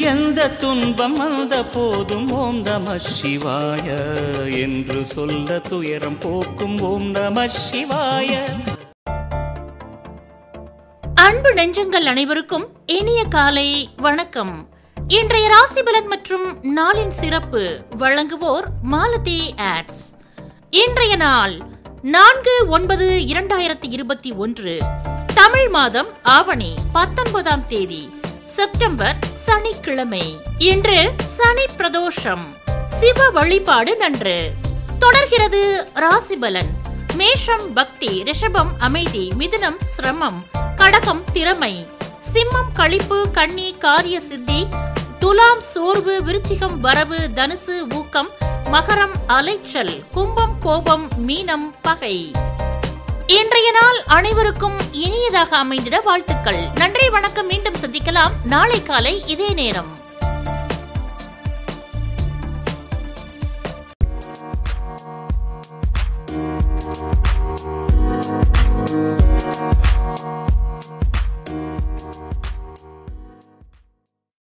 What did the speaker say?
எந்த துன்பம் வந்த போதும் ஓம் நம சிவாய என்று சொல்ல துயரம் போக்கும் ஓம் நம சிவாய. அன்பு நெஞ்சங்கள் அனைவருக்கும் இனிய காலை வணக்கம். இன்றைய ராசிபலன் மற்றும் நாளின் சிறப்பு வழங்குவோர் மாலதி ஆட்ஸ். இன்றைய நாள் நான்கு ஒன்பது இரண்டாயிரத்தி இருபத்தி ஒன்று தமிழ் மாதம் ஆவணி பத்தொன்பதாம் தேதி. செப்டம்பர் சனிக்கிழமை. இன்று சனி பிரதோஷம். சிவ வழிபாடு நன்று. தொடர்கிறது ராசிபலன். மேஷம் பக்தி ரிஷபம் அமைதி மிதுனம் சிரமம் கடகம் திறமை. சிம்மம் கழிப்பு கண்ணி காரிய சித்தி துலாம் சோர்வு விருச்சிகம் வரவு தனுசு ஊக்கம் மகரம் அலைச்சல் கும்பம் கோபம் மீனம் பகை. இன்றைய நாள் அனைவருக்கும் இனியதாக அமைந்திட வாழ்த்துக்கள். நன்றி வணக்கம் மீண்டும் சந்திக்கலாம். நாளை காலை இதே நேரம்.